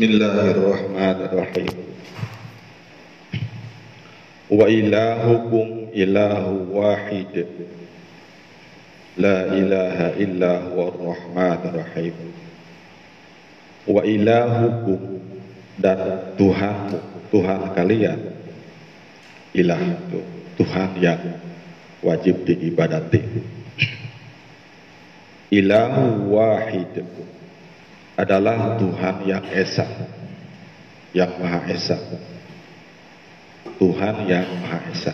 Bismillahirrahmanirrahim. Wa ilahukum ilahu wahid. La ilaha illa huwa rahmanir rahim. Wa ilahukum dan Tuhanmu, Tuhan kalian. Ilah itu Tuhan yang wajib diibadati. Ilahu wahid adalah Tuhan yang Esa, yang Maha Esa. Tuhan yang Maha Esa.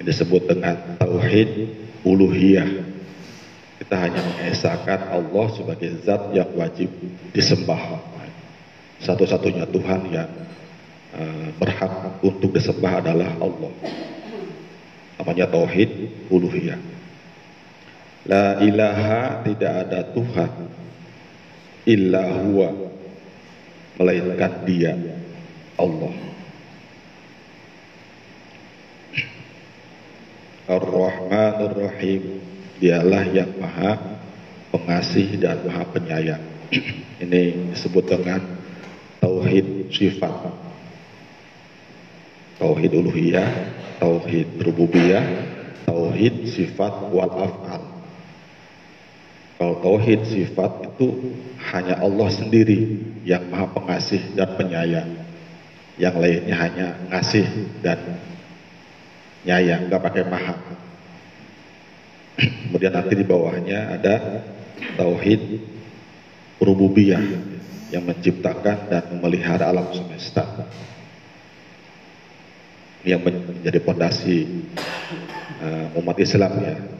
Ini disebut dengan Tauhid Uluhiyah. Kita hanya mengesahkan Allah sebagai zat yang wajib disembah. Satu-satunya Tuhan yang uh, berhak untuk disembah adalah Allah. Namanya Tauhid Uluhiyah. La ilaha tidak ada Tuhan illa huwa. Melainkan dia Allah. Ar-Rahmanur Rahim dialah yang maha pengasih dan maha penyayang. Ini disebut dengan tauhid sifat. Tauhid uluhiyah tauhid rububiyah tauhid sifat wal af'al kalau tauhid sifat itu hanya Allah sendiri yang maha pengasih dan penyayang. Yang lainnya hanya ngasih dan nyayang nggak pakai maha kemudian nanti di bawahnya ada tauhid rububiyah yang menciptakan dan memelihara alam semesta. Yang menjadi pondasi uh, umat Islam ya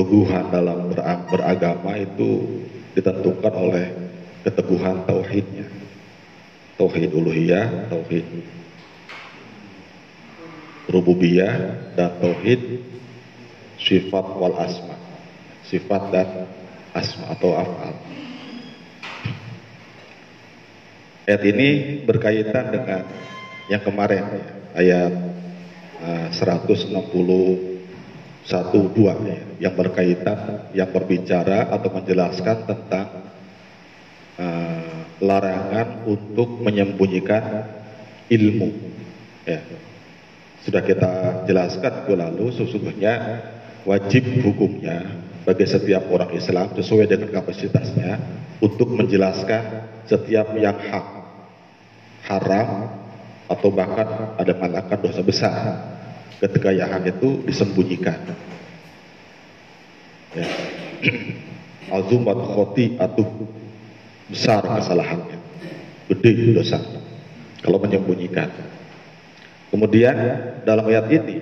keteguhan dalam beragama itu ditentukan oleh keteguhan tauhidnya. Tauhid uluhiyah tauhid rububiyah dan tauhid sifat wal asma. Sifat dan asma atau afal. Ayat ini berkaitan dengan yang kemarin ayat uh, 160 satu dua ya, yang berkaitan yang berbicara atau menjelaskan tentang uh, larangan untuk menyembunyikan ilmu. Ya. Sudah kita jelaskan ke lalu sesungguhnya wajib hukumnya bagi setiap orang Islam sesuai dengan kapasitasnya untuk menjelaskan setiap yang hak haram atau bahkan ada malakan dosa besar ketika yang hak itu disembunyikan ya. azumat khoti atau besar kesalahannya gede dosa kalau menyembunyikan Kemudian dalam ayat ini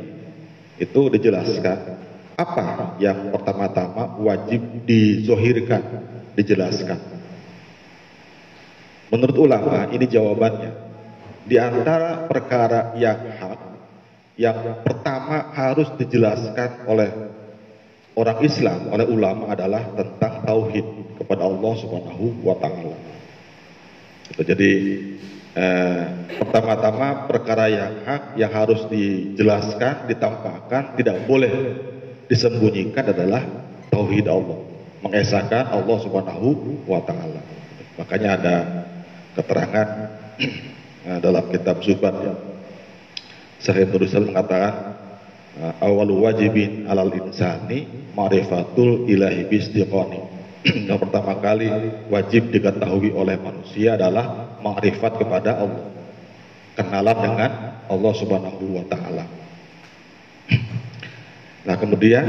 itu dijelaskan apa yang pertama-tama wajib dizohirkan, dijelaskan. Menurut ulama ini jawabannya. Di antara perkara yang hak, yang pertama harus dijelaskan oleh orang Islam, oleh ulama adalah tentang tauhid kepada Allah Subhanahu wa taala. Jadi Eh, pertama-tama perkara yang hak yang harus dijelaskan, ditampakkan, tidak boleh disembunyikan adalah tauhid Allah, mengesahkan Allah Subhanahu wa taala. Makanya ada keterangan eh, dalam kitab Zubat ya. Sahih Turisal mengatakan awal wajibin alal insani ma'rifatul ilahi bisdiqani yang pertama kali wajib diketahui oleh manusia adalah makrifat kepada Allah. Kenalan dengan Allah Subhanahu wa taala. Nah, kemudian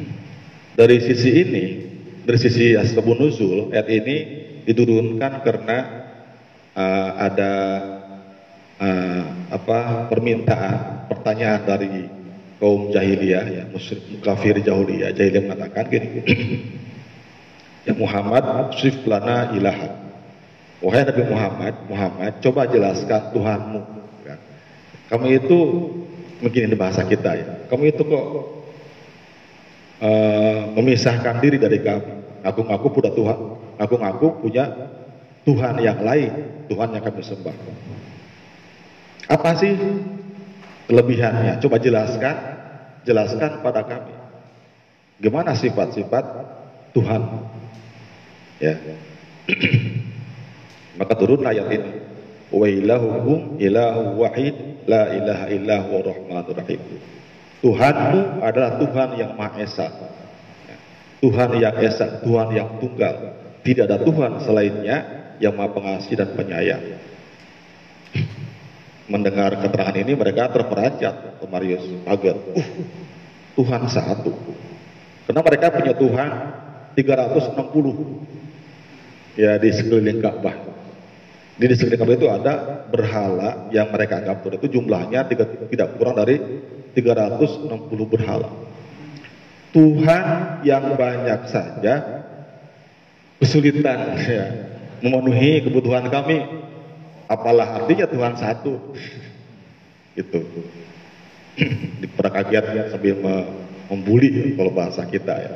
dari sisi ini, dari sisi asbabun nuzul, ayat ini diturunkan karena uh, ada uh, apa permintaan, pertanyaan dari kaum jahiliyah ya, musyrik kafir jahiliyah, jahiliyah mengatakan gini. Ya Muhammad siflana ilaha. Wahai Nabi Muhammad, Muhammad coba jelaskan Tuhanmu. Kan? Kamu itu mungkin ini bahasa kita ya. Kamu itu kok uh, memisahkan diri dari kami. Aku ngaku punya Tuhan. Aku ngaku punya Tuhan yang lain. Tuhan yang kami sembah. Apa sih kelebihannya? Coba jelaskan. Jelaskan pada kami. Gimana sifat-sifat Tuhan? Ya. Maka turun ayat ini. Wa ilahukum ilahu wahid la ilaha illahu rahmanur rahim. Tuhanmu adalah Tuhan yang Maha Esa. Tuhan yang Esa, Tuhan yang tunggal. Tidak ada Tuhan selainnya yang Maha Pengasih dan Penyayang. Mendengar keterangan ini mereka terperanjat, Marius kaget. Uh, Tuhan satu. Karena mereka punya Tuhan 360 ya di sekeliling Ka'bah. Di sekeliling Ka'bah itu ada berhala yang mereka anggap itu jumlahnya tidak kurang dari 360 berhala. Tuhan yang banyak saja kesulitan ya, memenuhi kebutuhan kami. Apalah artinya Tuhan satu. Itu di kaget ya, sambil membuli kalau bahasa kita ya.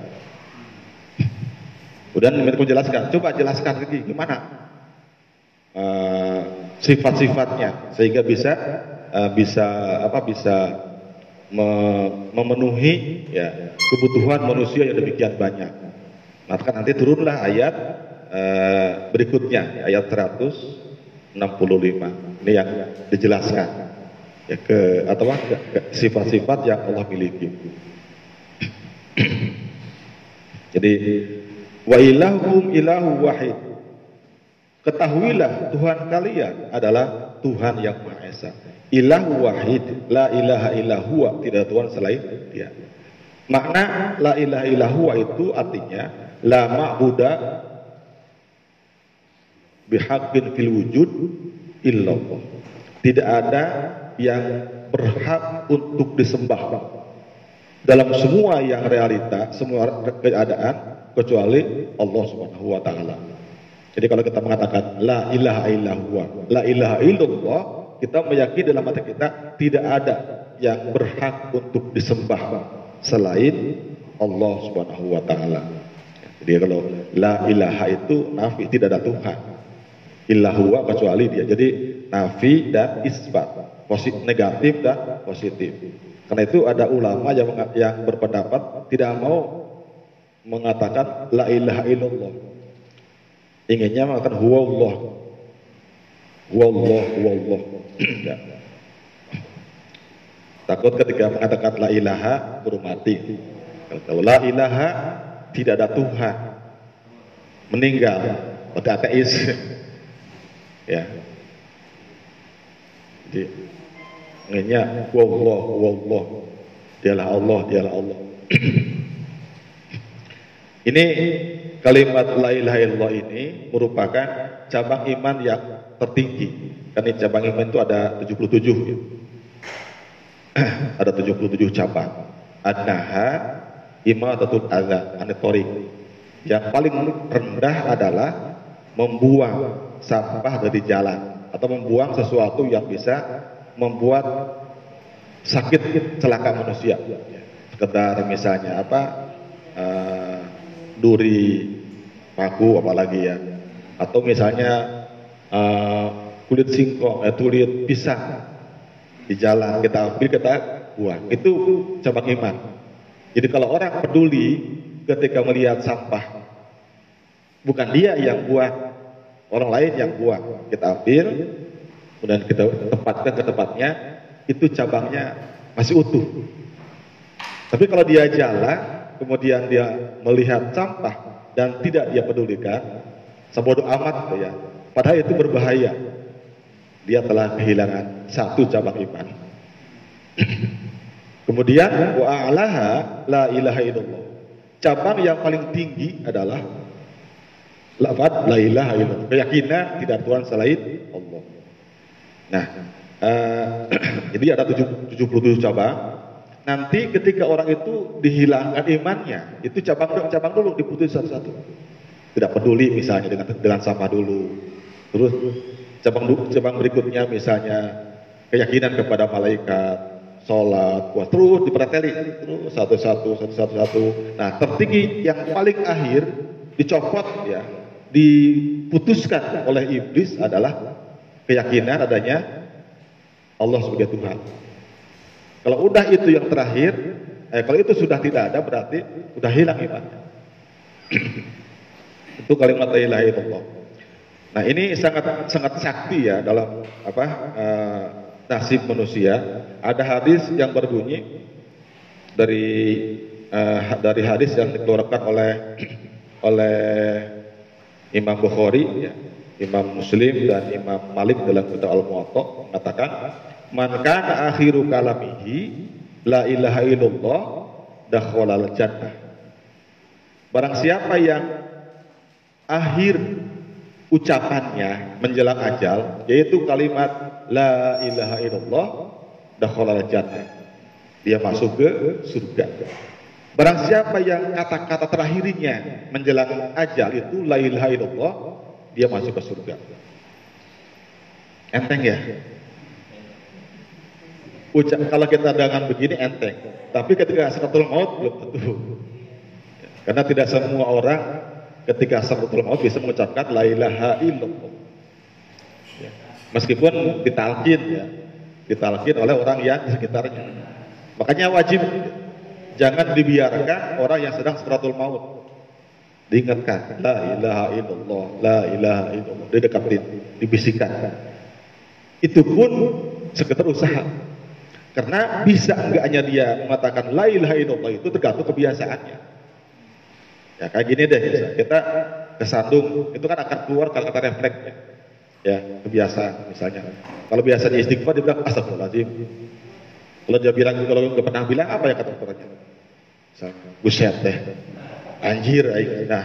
Kemudian mereka jelaskan, coba jelaskan lagi gimana uh, sifat-sifatnya sehingga bisa uh, bisa apa bisa me memenuhi ya kebutuhan manusia yang demikian banyak. Maka nanti turunlah ayat uh, berikutnya ayat 165. Ini yang dijelaskan ya ke atau sifat-sifat yang Allah miliki. Jadi wa ilahum ilahu wahid. Ketahuilah Tuhan kalian adalah Tuhan yang Maha Esa. Ilahu wahid, la ilaha illahu tidak Tuhan selain Dia. Makna la ilaha illahu itu artinya la ma'buda bihaqqin fil wujud illallah. Tidak ada yang berhak untuk disembah dalam semua yang realita, semua keadaan kecuali Allah Subhanahu wa taala. Jadi kalau kita mengatakan la ilaha illallah, la ilaha illallah, kita meyakini dalam hati kita tidak ada yang berhak untuk disembah selain Allah Subhanahu wa taala. Jadi kalau la ilaha itu nafi tidak ada Tuhan. Illahu kecuali dia. Jadi nafi dan isbat positif negatif dan positif. Karena itu ada ulama yang yang berpendapat tidak mau mengatakan la ilaha illallah. Inginnya mengatakan huwa Allah. Huwa Allah, huwa Allah. ya. Takut ketika mengatakan la ilaha baru mati. Kalau la ilaha tidak ada Tuhan. Meninggal, berarti ateis. ya. Jadi Ingatnya wallah wallah. Dialah Allah, dialah Allah. ini kalimat la ilaha illallah ini merupakan cabang iman yang tertinggi. Ini cabang iman itu ada 77 ya. ada 77 cabang. Adnaha imatatul adza anitorik. Yang paling rendah adalah membuang sampah dari jalan atau membuang sesuatu yang bisa membuat sakit celaka manusia. Sekedar misalnya apa uh, duri paku apalagi ya, atau misalnya uh, kulit singkong, eh, kulit pisang di jalan kita ambil kita buang. Itu cabang iman. Jadi kalau orang peduli ketika melihat sampah, bukan dia yang buang, orang lain yang buang, kita ambil, kemudian kita tempatkan ke tempatnya, itu cabangnya masih utuh. Tapi kalau dia jalan, kemudian dia melihat sampah dan tidak dia pedulikan, sebodoh amat ya. Padahal itu berbahaya. Dia telah kehilangan satu cabang iman. kemudian wa a'laha la ilaha illallah. Cabang yang paling tinggi adalah lafaz la ilaha illallah. Keyakinan tidak Tuhan selain Allah. Nah, uh, jadi ada 77 cabang. Nanti ketika orang itu dihilangkan imannya, itu cabang-cabang dulu diputus satu-satu. Tidak peduli misalnya dengan dengan sampah dulu. Terus cabang cabang berikutnya misalnya keyakinan kepada malaikat, sholat, puas, terus dipreteli, terus satu-satu, satu-satu. Nah, tertinggi yang paling akhir dicopot ya, diputuskan oleh iblis adalah keyakinan adanya Allah sebagai Tuhan. Kalau udah itu yang terakhir, eh, kalau itu sudah tidak ada berarti sudah hilang imannya. itu kalimat la illallah. Nah ini sangat sangat sakti ya dalam apa uh, nasib manusia. Ada hadis yang berbunyi dari uh, dari hadis yang dikeluarkan oleh oleh Imam Bukhari, ya, Imam Muslim dan Imam Malik dalam kitab Al-Muwatta mengatakan, "Man kana akhiru kalamihi la ilaha illallah dakhalal jannah." Barang siapa yang akhir ucapannya menjelang ajal yaitu kalimat la ilaha illallah dakhalal jannah. Dia masuk ke surga. Barang siapa yang kata-kata terakhirnya menjelang ajal itu la ilaha illallah, dia masuk ke surga. Enteng ya? Ucap, kalau kita dengan begini enteng, tapi ketika sekatul maut belum tentu. Karena tidak semua orang ketika sekatul maut bisa mengucapkan la ilaha illallah. Ya. Meskipun ditalkin ya, ditalkin oleh orang yang di sekitarnya. Makanya wajib jangan dibiarkan orang yang sedang sekatul maut. Diingatkan la ilaha illallah la ilaha illallah. Didekatin dibisikkan itu pun sekedar usaha. Karena bisa enggaknya dia mengatakan la ilaha illallah itu tergantung kebiasaannya. Ya kayak gini deh kita kesandung itu kan akan keluar kata-kata refleksnya ya kebiasaan misalnya. Kalau biasanya istighfar dia bilang astagfirullahaladzim kalau dia bilang kalau nggak pernah bilang apa ya kata dokternya? Buset deh. Anjir nah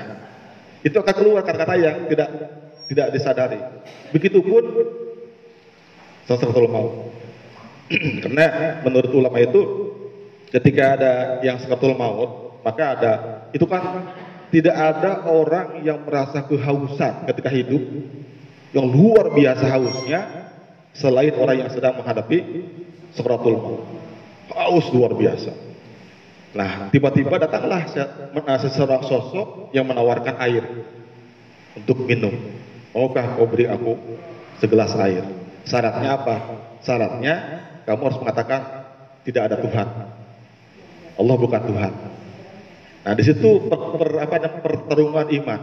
itu akan keluar kata-kata yang tidak tidak disadari. Begitupun sesuatu mau. Karena menurut ulama itu ketika ada yang sekatul maut maka ada itu kan tidak ada orang yang merasa kehausan ketika hidup yang luar biasa hausnya selain orang yang sedang menghadapi sekaratul maut haus luar biasa Nah, tiba-tiba datanglah seseorang sosok yang menawarkan air untuk minum. Maukah kau beri aku segelas air? Syaratnya apa? Syaratnya kamu harus mengatakan tidak ada Tuhan. Allah bukan Tuhan. Nah, di situ per, per, apa, pertarungan iman.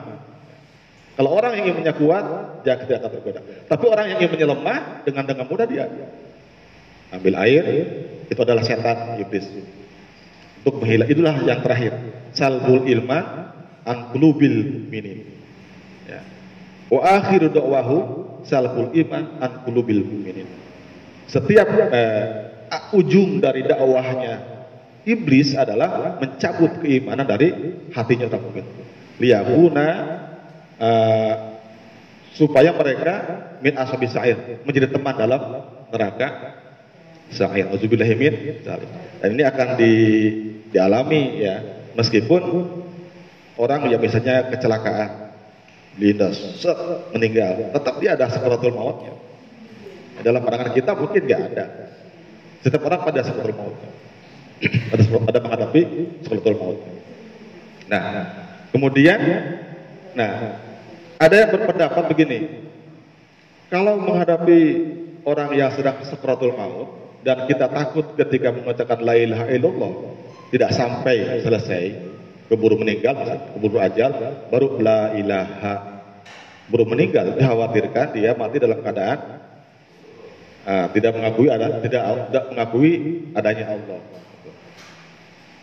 Kalau orang yang imannya kuat, dia tidak akan tergoda. Tapi orang yang imannya lemah, dengan dengan mudah dia ambil air, itu adalah setan iblis. Untuk menghilang itulah yang terakhir. Salbul ilman an qulubil minin ya. Wa akhiru da'wahu salbul iman an qulubil minin setiap eh, ujung dari dakwahnya iblis adalah mencabut keimanan dari hatinya orang mukmin liyakuna eh, supaya mereka min ashabi sa'ir menjadi teman dalam neraka sa'ir. Auzubillahimin Dan ini akan di dialami ya. Meskipun orang yang misalnya kecelakaan lindas set, meninggal tetap dia ada sekaratul mautnya dalam pandangan kita mungkin nggak ada. Setiap orang pada sekaratul mautnya ada ada menghadapi sekaratul maut. Nah kemudian nah ada yang berpendapat begini. Kalau menghadapi orang yang sedang sekaratul maut dan kita takut ketika mengucapkan la ilaha illallah tidak sampai selesai. Keburu meninggal keburu ajal baru la ilaha. Baru meninggal dikhawatirkan dia mati dalam keadaan uh, tidak mengakui ada tidak, tidak mengakui adanya Allah.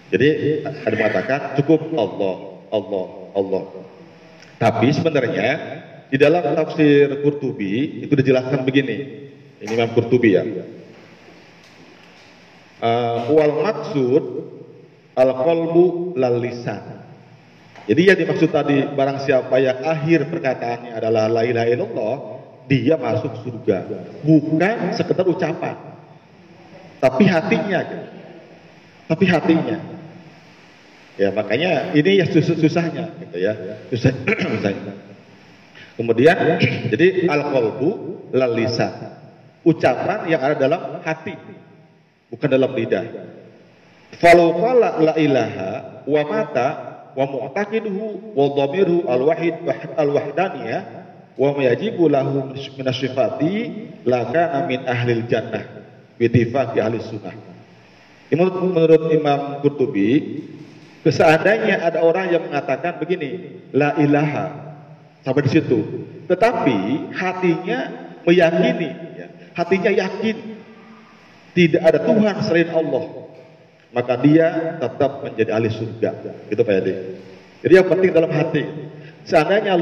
Jadi ada mengatakan cukup Allah Allah Allah. Tapi sebenarnya di dalam tafsir Qurtubi itu dijelaskan begini. Ini Imam Qurtubi ya uh, wal maksud Al-qalbu lal lisan. Jadi yang dimaksud tadi barang siapa yang akhir perkataannya adalah la ilaha illallah, dia masuk surga. Bukan sekedar ucapan. Tapi hatinya. Tapi hatinya. Ya makanya ini ya susah susahnya gitu ya. Susah susahnya. Kemudian jadi al-qalbu lal lisan. Ucapan yang ada dalam hati, bukan dalam lidah. Falau qala la ilaha wa mata wa mu'taqiduhu wa dhamiru al-wahid al-wahdaniyah wa yajibu lahu min sifati la kana min ahli jannah bi ittifaqi ahli sunnah. Menurut, menurut Imam Qurtubi, seandainya ada orang yang mengatakan begini, la ilaha Sampai di situ. Tetapi hatinya meyakini, ya. hatinya yakin tidak ada Tuhan selain Allah. Maka dia tetap menjadi ahli surga. Itu Pak Yadi. Jadi yang penting dalam hati. Seandainya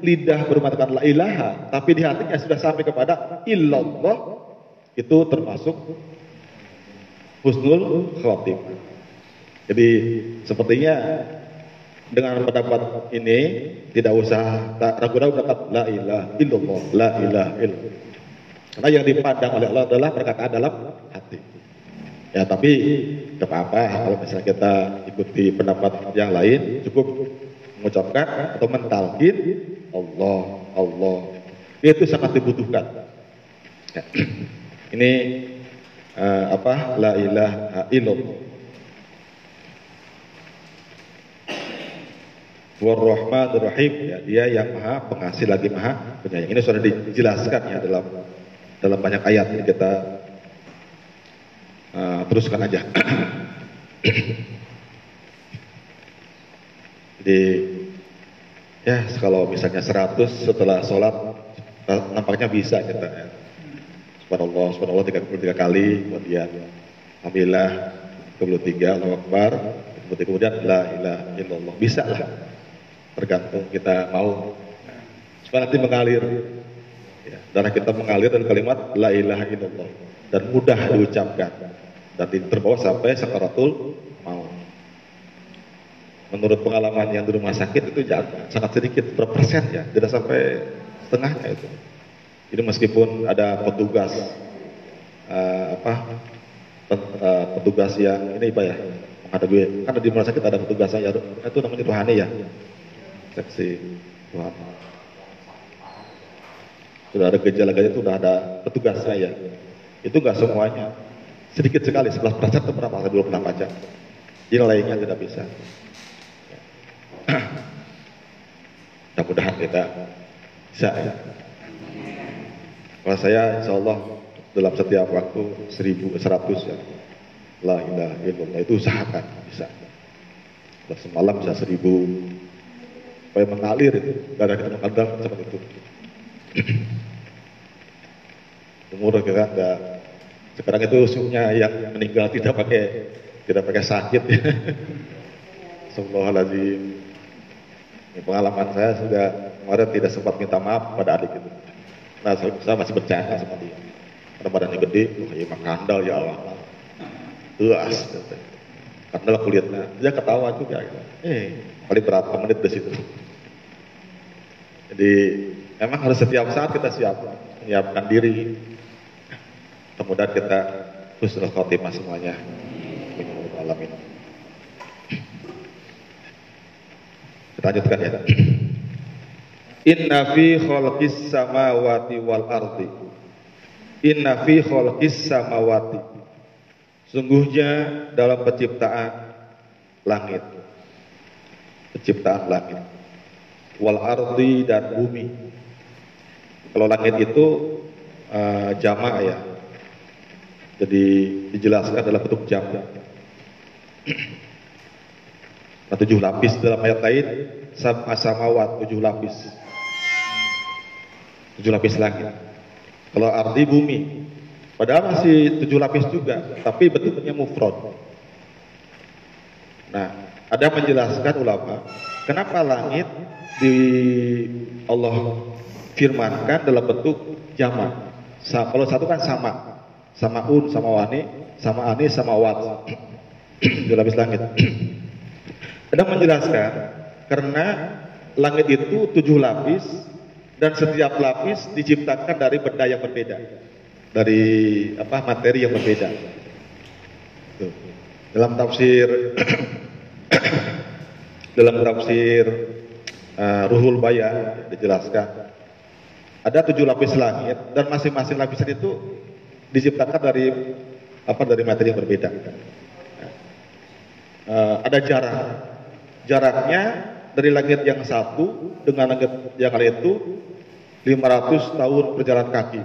lidah bermatakan la ilaha, tapi di hatinya sudah sampai kepada illallah, itu termasuk husnul khotimah. Jadi sepertinya dengan pendapat ini tidak usah ragu-ragu berkata la ilaha illallah, la ilaha illallah. Karena yang dipandang oleh Allah adalah perkataan dalam hati. Ya tapi tidak apa-apa kalau misalnya kita ikuti pendapat yang lain cukup mengucapkan atau mentalkin Allah, Allah. Itu sangat dibutuhkan. Ya. Ini uh, apa? La ilaha illallah. Warrahmanir ya, dia yang maha pengasih lagi maha penyayang. Ini sudah dijelaskan ya dalam dalam banyak ayat ini kita uh, teruskan aja. Jadi ya kalau misalnya 100 setelah sholat nampaknya bisa kita ya. Subhanallah, subhanallah 33 kali, kemudian Alhamdulillah 23, Allah Akbar, kemudian la ilaha illallah. Bisa lah tergantung kita mau supaya nanti mengalir darah kita mengalir dan kalimat la ilaha illallah. Dan mudah diucapkan. Dan terbawa sampai sakaratul mau menurut pengalaman yang di rumah sakit itu sangat sedikit berpersen ya? Tidak sampai setengahnya itu. Jadi meskipun ada petugas uh, apa uh, petugas yang ini pak ya menghadapi kan di rumah sakit ada petugas ya itu namanya rohani ya. Seksi Tuhan. Sudah ada gejala-gejala itu sudah ada petugas saya. Itu enggak semuanya. Sedikit sekali, 11 persen itu berapa? Belum pernah baca. Yang lainnya tidak bisa. Mudah-mudahan kita bisa ya. Kalau saya insya Allah dalam setiap waktu seribu, seratus ya. La ilaha illallah itu usahakan bisa. semalam bisa seribu, supaya mengalir itu darah kita mengalir seperti itu umur kita enggak sekarang itu usulnya yang meninggal tidak pakai tidak pakai sakit ya. lagi pengalaman saya sudah kemarin tidak sempat minta maaf pada adik itu nah saya masih bercanda sama dia karena badannya gede wah ya kandal ya Allah luas karena kulitnya dia ketawa juga gitu. eh paling berapa menit di situ. Jadi memang harus setiap saat kita siap menyiapkan diri. Kemudian kita husnul khotimah semuanya. Alamin. Kita lanjutkan ya. Inna fi khalqis samawati wal ardi. Inna fi khalqis samawati. Sungguhnya dalam penciptaan langit penciptaan langit wal ardi dan bumi kalau langit itu uh, jamak ya. Jadi dijelaskan dalam bentuk jamak. Nah, tujuh lapis dalam ayat lain sama samawat tujuh lapis. Tujuh lapis langit. Kalau arti bumi padahal masih tujuh lapis juga tapi bentuknya mufrad. Nah ada menjelaskan ulama, kenapa langit di Allah firmankan dalam bentuk jamak. Kalau satu kan sama, sama un, sama wani, sama ani, sama wat. di lapis langit. Ada menjelaskan karena langit itu tujuh lapis dan setiap lapis diciptakan dari benda yang berbeda, dari apa materi yang berbeda. Dalam tafsir dalam tafsir uh, Ruhul Bayan dijelaskan ada tujuh lapis langit dan masing-masing lapisan itu diciptakan dari apa dari materi yang berbeda. Uh, ada jarak, jaraknya dari langit yang satu dengan langit yang lain itu 500 tahun perjalanan kaki.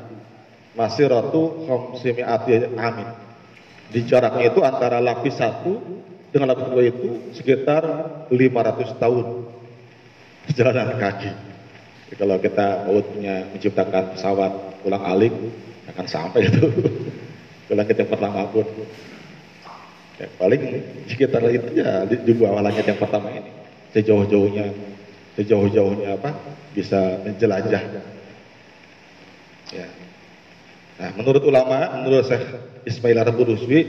Masih ratu khamsimi'ati amin. Di jaraknya itu antara lapis satu dengan lapis dua itu sekitar 500 tahun perjalanan kaki. Kalau kita mau menciptakan pesawat ulang alik akan sampai itu. Langit yang pertama pun. Ya, paling sekitar itu ya di bawah langit yang pertama ini. Sejauh-jauhnya sejauh-jauhnya apa bisa menjelajah. Ya. Nah menurut ulama menurut Syekh Ismail Ar-Buruswi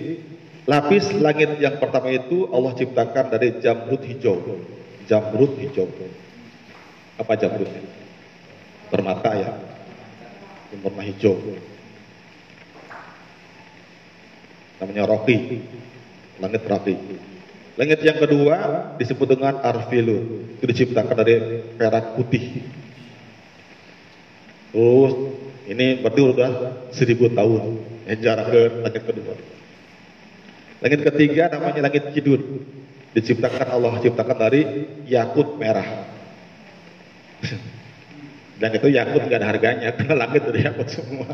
lapis langit yang pertama itu Allah ciptakan dari jamrut hijau. Jamrut hijau. Apa jamrut permata ya. Warna hijau. Namanya roki langit roki langit yang kedua disebut dengan arfilu itu diciptakan dari perak putih. Terus ini berarti sudah seribu tahun. Yang jarak ke langit kedua. Langit ketiga namanya langit kidur diciptakan Allah ciptakan dari yakut merah dan itu yakut gak ada harganya karena langit dari yakut semua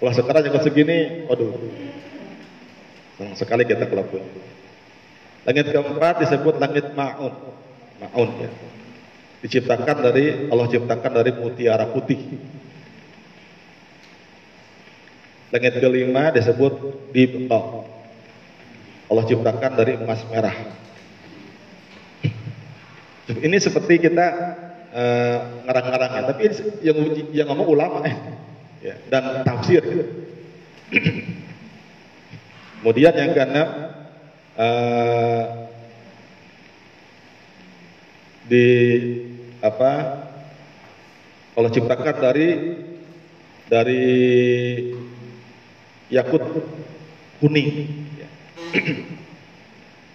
kalau sekarang yakut segini waduh Senang sekali kita kelakuan. Langit keempat disebut langit ma'un. Ma'un ya. Diciptakan dari Allah ciptakan dari mutiara putih. Langit kelima disebut dibqa. Allah ciptakan dari emas merah. Ini seperti kita uh, ngarang-ngarang ya, tapi yang yang ngomong ulama ya, dan tafsir. Kemudian yang keenam uh, di apa Allah ciptakan dari dari yakut kuning ya.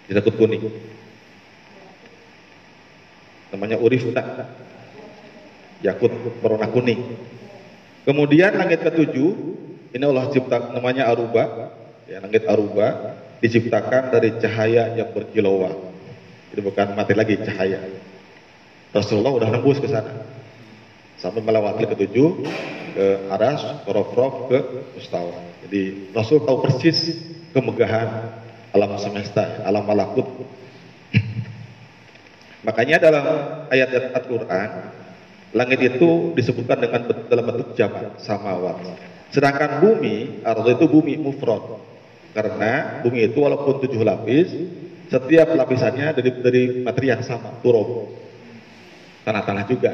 yakut kuning namanya urifta yakut berwarna kuning kemudian langit ketujuh ini Allah cipta namanya aruba Ya, langit aruba diciptakan dari cahaya yang berkilauan. Itu bukan mati lagi cahaya. Rasulullah udah nembus ke sana. Sampai melewati ketujuh ke aras, ke rofrof, ke mustawa. Jadi Rasul tahu persis kemegahan alam semesta, alam malakut. Makanya dalam ayat-ayat Al-Quran, langit itu disebutkan dengan dalam bentuk jamak, samawat. Sedangkan bumi, ardo itu bumi mufrad. Karena bumi itu walaupun tujuh lapis, setiap lapisannya dari dari materi yang sama, turun. Tanah-tanah juga.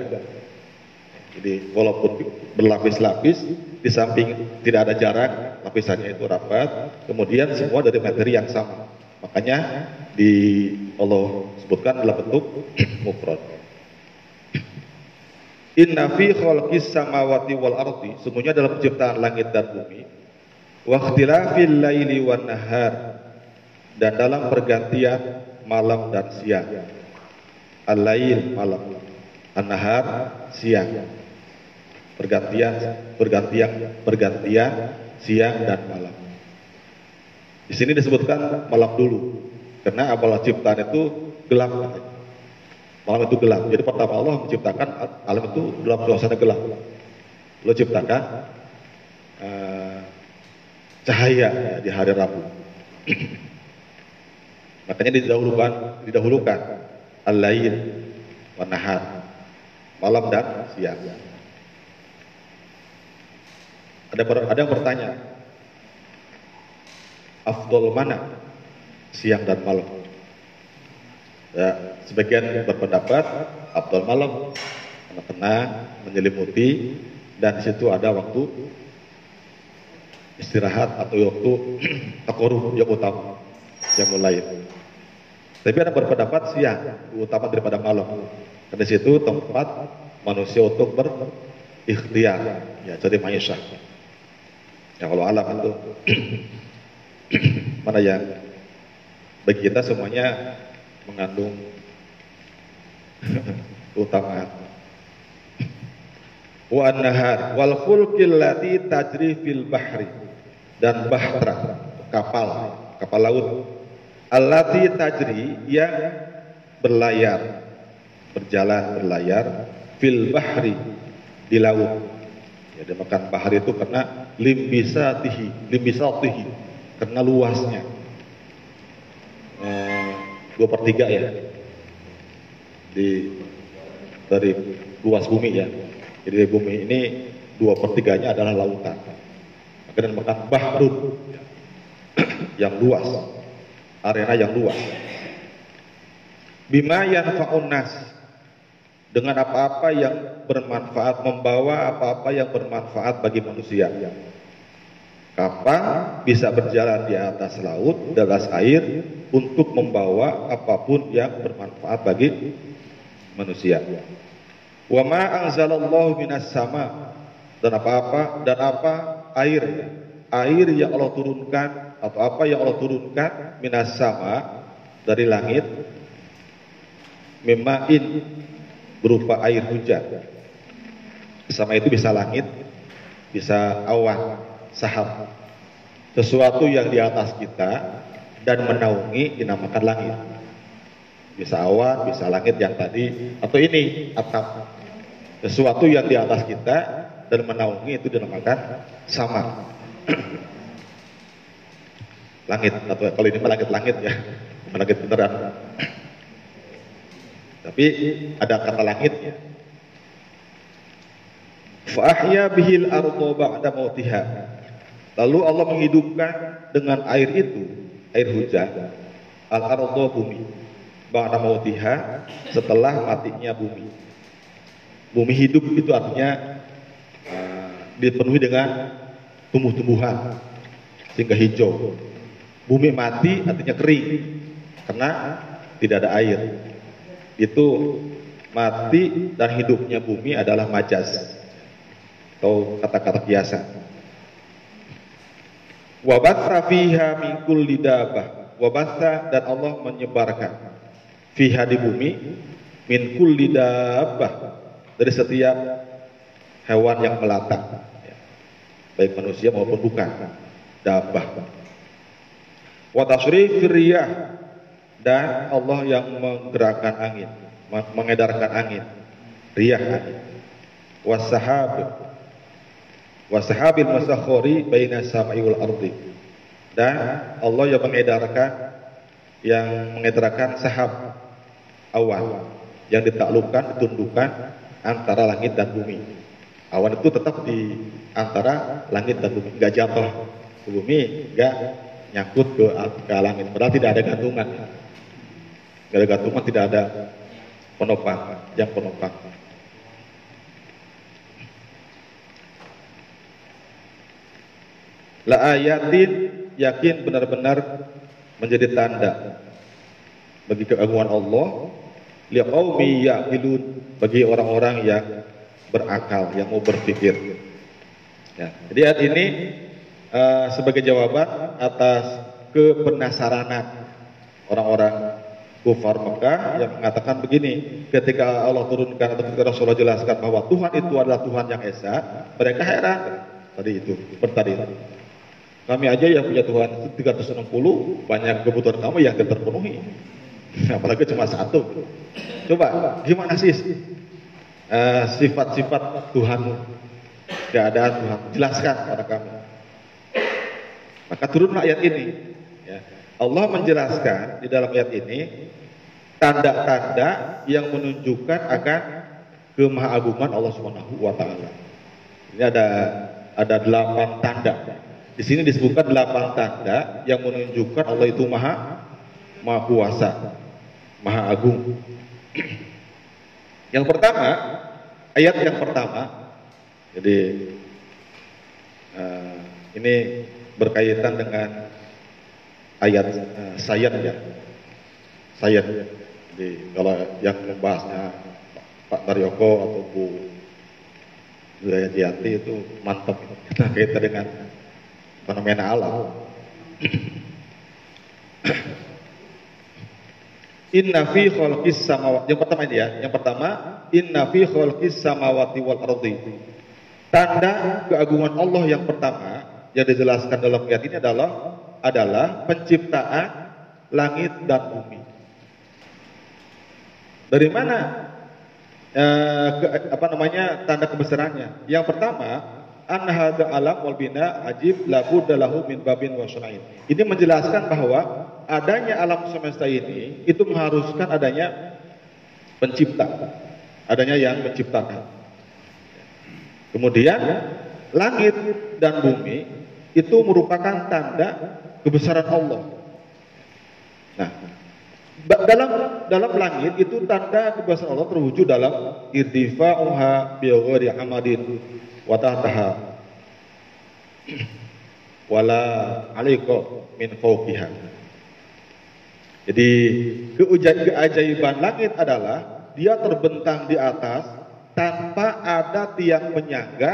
Jadi walaupun berlapis-lapis, di samping tidak ada jarak, lapisannya itu rapat, kemudian semua dari materi yang sama. Makanya di Allah sebutkan dalam bentuk mufrad. Inna fi khalqis samawati wal ardi, semuanya dalam penciptaan langit dan bumi, wa ikhtilafil laili wan nahar dan dalam pergantian malam dan siang. Al-lail malam, an-nahar siang. Pergantian pergantian pergantian siang dan malam. Di sini disebutkan malam dulu karena awal ciptaan itu gelap Malam itu gelap. Jadi pertama Allah menciptakan alam itu dalam suasana gelap. Lo ciptakan uh, cahaya ya, di hari Rabu. Makanya didahulukan, didahulukan al-lail wa nahar. Malam dan siang. Ada ada yang bertanya, afdol mana siang dan malam? Ya, sebagian berpendapat afdol malam karena menyelimuti dan di situ ada waktu istirahat atau waktu takoruh yang utama yang mulai. Tapi ada berpendapat siang utama daripada malam. Karena situ tempat manusia untuk berikhtiar, ya jadi maisha. Ya kalau alam itu mana yang bagi kita semuanya mengandung utama. Wa an-nahar wal fulkil lati tajri fil bahri dan bahtera kapal kapal laut. Alati tajri yang berlayar berjalan berlayar fil bahri di laut. Ya dimakan bahari itu karena limbisa tihi limbisa tihi karena luasnya eh, dua per tiga ya di dari luas bumi ya Jadi bumi ini dua pertiganya adalah lautan. Maka dinamakan bahrun yang luas, arena yang luas. Bima yanfa'un nas dengan apa-apa yang bermanfaat, membawa apa-apa yang bermanfaat bagi manusia. Kapal bisa berjalan di atas laut, di atas air untuk membawa apa pun yang bermanfaat bagi manusia. Wa ma anzalallahu minas sama dan apa-apa dan apa air air yang Allah turunkan atau apa yang Allah turunkan minas sama dari langit memain berupa air hujan. Sama itu bisa langit, bisa awan, sahab. Sesuatu yang di atas kita dan menaungi dinamakan langit. Bisa awan, bisa langit yang tadi, atau ini atap. Sesuatu yang di atas kita dan menaungi itu dinamakan sama. langit atau kalau ini langit-langit ya, langit beneran. Tapi ada kata langitnya. Fa'ahya bihil ardo ba'da mautiha. Lalu Allah menghidupkan dengan air itu, air hujan, al ardo bumi. Ba'da mautiha setelah matinya bumi. Bumi hidup itu artinya uh, dipenuhi dengan tumbuh-tumbuhan sehingga hijau. Bumi mati artinya kering karena tidak ada air itu mati dan hidupnya bumi adalah majas atau kata-kata biasa. Wabatha fiha min kulli dabah. Wabatha dan Allah menyebarkan fiha di bumi min kulli dabah dari setiap hewan yang melata. Baik manusia maupun bukan. Dabah. Wa tasrifir riyah dan Allah yang menggerakkan angin, mengedarkan angin, riyah angin. Wasahab wasahabil masakhori baina samai wal ardi. Dan Allah yang mengedarkan yang mengedarkan sahab awan yang ditaklukkan, ditundukkan antara langit dan bumi. Awan itu tetap di antara langit dan bumi, enggak jatuh ke bumi, enggak nyangkut ke, ke langit. Berarti tidak ada gantungan. Gara-gara gantungan tidak ada penopang, yang penopang. La ayatin yakin benar-benar menjadi tanda bagi keagungan Allah. Liqaumi yaqilun bagi orang-orang yang berakal yang mau berpikir. Ya, jadi ayat ini uh, sebagai jawaban atas kepenasaranan orang-orang kufar Mekah yang mengatakan begini ketika Allah turunkan atau ketika Rasulullah jelaskan bahwa Tuhan itu adalah Tuhan yang esa mereka heran. Tadi itu seperti tadi kami aja yang punya Tuhan 360 banyak kebutuhan kamu yang terpenuhi. Apalagi cuma satu. Coba gimana sih? Uh, sifat-sifat Tuhanmu keadaan Tuhan. Jelaskan pada kami. Maka turunlah ayat ini. Allah menjelaskan di dalam ayat ini tanda-tanda yang menunjukkan akan kemahaguman Allah Subhanahu wa. Ini ada ada delapan tanda. Di sini disebutkan delapan tanda yang menunjukkan Allah itu maha maha kuasa, maha agung. Yang pertama, ayat yang pertama, jadi uh, ini berkaitan dengan ayat uh, sayat ya. Sayat. Jadi kalau yang membahasnya Pak Daryoko atau Bu Jati itu mantap kita kaitan dengan fenomena alam. Inna fi khalqis samawati. Yang pertama ini ya. Yang pertama, inna fi khalqis samawati wal ardi. Tanda keagungan Allah yang pertama yang dijelaskan dalam ayat ini adalah adalah penciptaan langit dan bumi. Dari mana eh, ke, apa namanya tanda kebesarannya? Yang pertama, an hadza alam wal bina ajib labu dalahu min babin wa Ini menjelaskan bahwa adanya alam semesta ini itu mengharuskan adanya pencipta, adanya yang menciptakan. Kemudian langit dan bumi itu merupakan tanda kebesaran Allah. Nah, dalam dalam langit itu tanda kebesaran Allah terwujud dalam irtifa'uha bi ghairi amadin wa tahtaha wala alaika min fawqiha. Jadi keajaiban langit adalah dia terbentang di atas tanpa ada tiang penyangga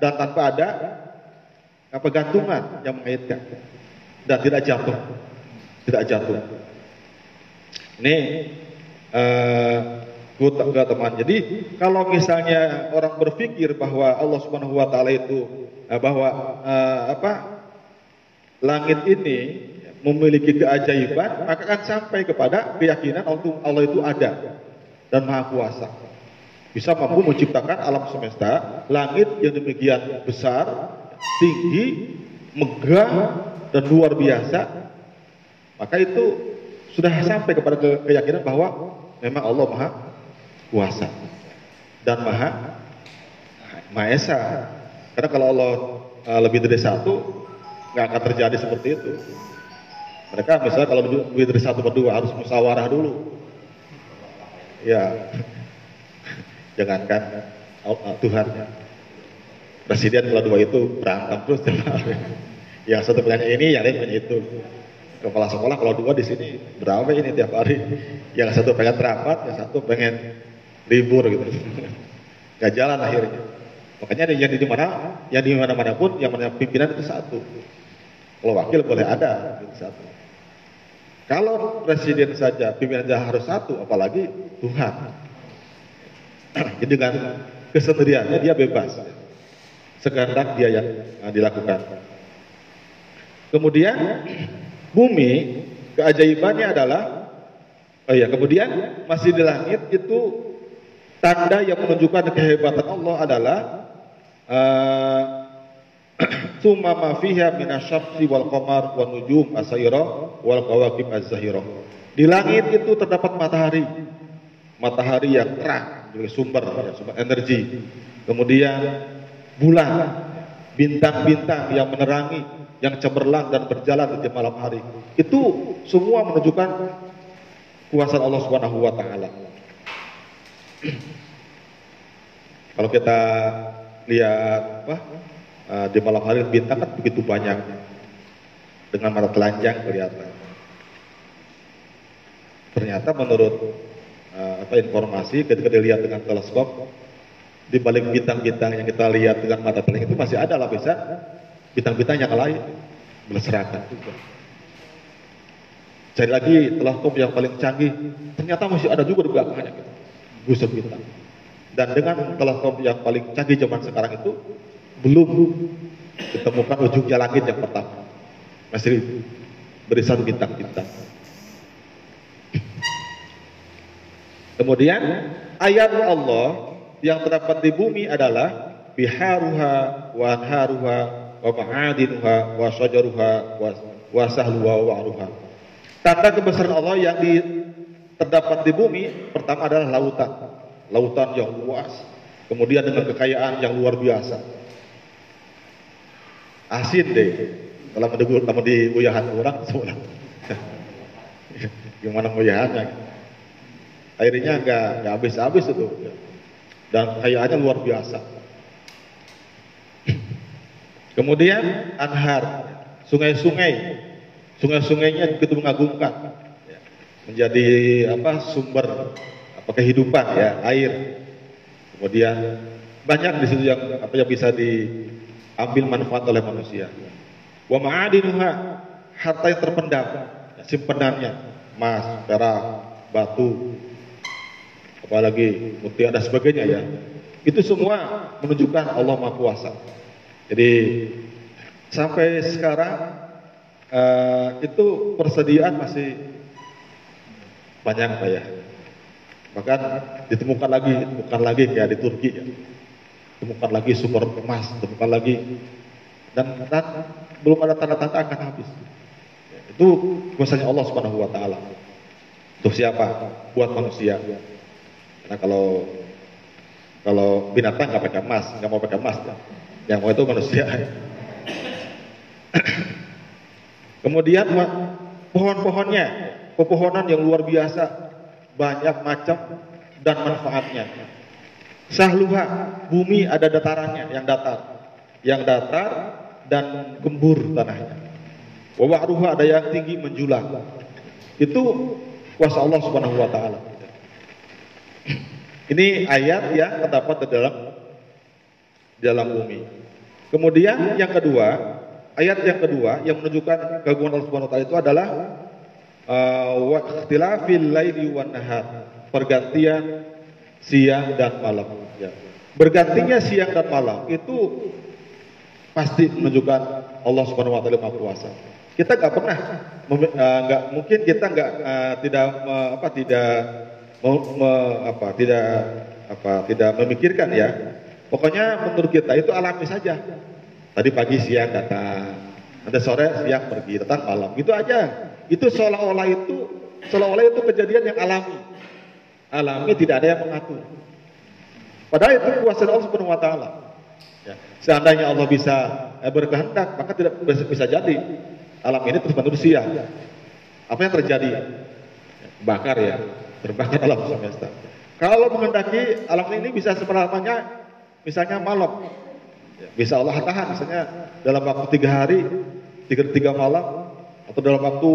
dan tanpa ada apa gantungan yang mengaitkan dan tidak jatuh. Tidak jatuh. Ini uh, teman. Jadi kalau misalnya orang berpikir bahwa Allah Subhanahu wa taala itu uh, bahwa uh, apa langit ini memiliki keajaiban, maka akan sampai kepada keyakinan Allah itu ada dan maha kuasa. Bisa mampu menciptakan alam semesta, langit yang demikian besar, tinggi, megah, dan luar biasa. Maka itu sudah sampai kepada keyakinan bahwa memang Allah maha kuasa dan maha maha esa. Karena kalau Allah uh, lebih dari satu, nggak akan terjadi seperti itu. Mereka misalnya kalau lebih dari satu berdua harus musyawarah dulu. Ya, jangankan uh, Tuhan. Presiden kalau dua itu berantem terus Yang satu pengen ini, yang lain pengen itu. Kepala sekolah kalau dua di sini berapa ini tiap hari? Yang satu pengen terapat, yang satu pengen libur gitu. Gak jalan akhirnya. Makanya yang di mana, yang di mana-mana pun yang mana pimpinan itu satu. Kalau wakil boleh ada gitu, satu. Kalau presiden saja pimpinan saja harus satu, apalagi Tuhan. Jadi dengan kesendiriannya dia bebas. Sekehendak dia yang dilakukan. Kemudian bumi keajaibannya adalah oh ya kemudian masih di langit itu tanda yang menunjukkan kehebatan Allah adalah uh, Summa ma fiha minasyamsi wal qamar wan nujum asaira wal kawakib az-zahira. Di langit itu terdapat matahari. Matahari yang terang, sumber, sumber energi. Kemudian bulan, bintang-bintang yang menerangi, yang cemerlang dan berjalan di malam hari. Itu semua menunjukkan kuasa Allah Subhanahu wa taala. Kalau kita lihat apa uh, di malam hari bintang kan begitu banyak dengan mata telanjang kelihatan. Ternyata menurut uh, apa informasi ketika dilihat dengan teleskop di balik bintang-bintang yang kita lihat dengan mata telanjang itu masih ada lapisan bintang-bintang yang lain berserakan. Cari lagi teleskop yang paling canggih, ternyata masih ada juga di belakangnya Busur bintang. Dan dengan teleskop yang paling canggih zaman sekarang itu belum ditemukan ujungnya langit yang pertama. Masih berisan bintang-bintang. Kemudian ayat Allah yang terdapat di bumi adalah biharuha wa anharuha wa ma'adinuha wa syajaruha wa sahluha wa kebesaran Allah yang di, terdapat di bumi pertama adalah lautan. Lautan yang luas, kemudian dengan kekayaan yang luar biasa. Asin deh. Kalau mendegur kamu di uyahan orang semua gimana uyahannya airnya nggak nggak habis habis itu. Dan kayaannya luar biasa. Kemudian anhar. Sungai-sungai. Sungai-sungainya begitu mengagumkan menjadi apa sumber apa kehidupan ya air kemudian banyak di situ yang apa yang bisa di ambil manfaat oleh manusia. Wa ma'adinuha harta yang terpendam, simpenannya emas, perak, batu, apalagi mutiara dan sebagainya ya. Itu semua menunjukkan Allah Maha Kuasa. Jadi sampai sekarang uh, itu persediaan masih banyak Pak ya. Bahkan ditemukan lagi, ditemukan lagi kayak di Turki ya temukan lagi sumber emas, temukan lagi dan, dan belum ada tanda-tanda akan habis. Itu kuasanya Allah Subhanahu wa taala. Untuk siapa? Buat manusia. Karena kalau Kalau binatang nggak pakai emas, nggak mau pakai emas. Yang mau itu manusia. Kemudian pohon-pohonnya, pepohonan yang luar biasa, banyak macam dan manfaatnya. Sahluha, bumi ada datarannya yang datar. Yang datar dan gembur tanahnya. Wawaruha ada yang tinggi menjulang. Itu kuasa Allah Subhanahu wa taala. Ini ayat yang terdapat di dalam dalam bumi. Kemudian yang kedua, ayat yang kedua yang menunjukkan keagungan Allah Subhanahu wa taala itu adalah uh, wa ikhtilafil laili wan nahar. Pergantian siang dan malam. Ya. Bergantinya siang dan malam itu pasti menunjukkan Allah Subhanahu Wa Taala Maha Kuasa. Kita nggak pernah, eh, nggak uh, mungkin kita nggak uh, tidak uh, apa tidak me, me, apa tidak apa tidak memikirkan ya. Pokoknya menurut kita itu alami saja. Tadi pagi siang datang, nanti sore siang pergi, datang malam. Gitu aja. Itu seolah-olah itu seolah-olah itu kejadian yang alami. Alami tidak ada yang mengatur. Padahal itu kuasa Allah Subhanahu wa taala. Ya. Seandainya Allah bisa eh, berkehendak, maka tidak bisa, jadi alam ini terus manusia. Apa yang terjadi? Bakar ya, terbakar alam semesta. Kalau menghendaki alam ini bisa selamanya, misalnya malam, ya, bisa Allah tahan, misalnya dalam waktu tiga hari, tiga, tiga malam, atau dalam waktu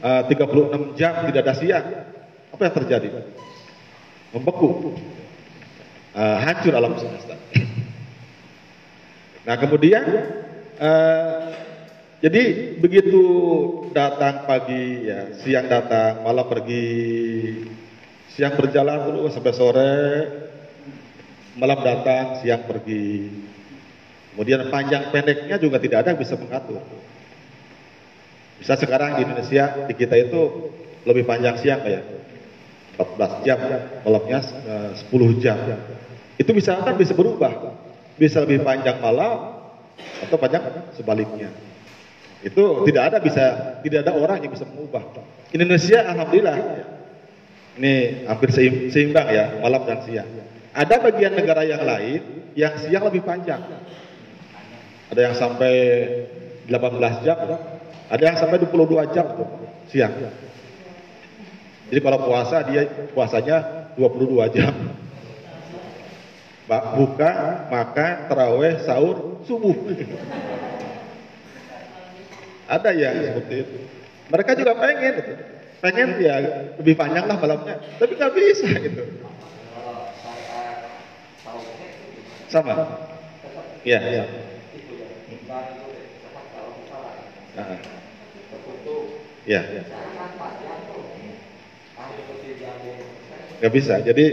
uh, 36 jam tidak ada siang, apa yang terjadi? membeku, uh, hancur alam semesta. Nah kemudian, uh, jadi begitu datang pagi, ya siang datang, malam pergi, siang berjalan dulu sampai sore, malam datang, siang pergi. Kemudian panjang pendeknya juga tidak ada yang bisa mengatur. Bisa sekarang di Indonesia di kita itu lebih panjang siang ya 14 jam, malamnya 10 eh, jam. Itu bisa kan bisa berubah. Bisa lebih panjang malam atau panjang sebaliknya. Itu tidak ada bisa tidak ada orang yang bisa mengubah. Indonesia alhamdulillah ini hampir seimbang ya malam dan siang. Ada bagian negara yang lain yang siang lebih panjang. Ada yang sampai 18 jam, ada yang sampai 22 jam tuh, siang. Jadi kalau puasa dia puasanya 22 jam. Buka, makan, terawih, sahur, subuh. Ada ya seperti itu. Mereka juga pengen. Pengen ya lebih panjang lah malamnya. Tapi nggak bisa gitu. Sama. Iya, iya. Ya. ya. Gak bisa. Jadi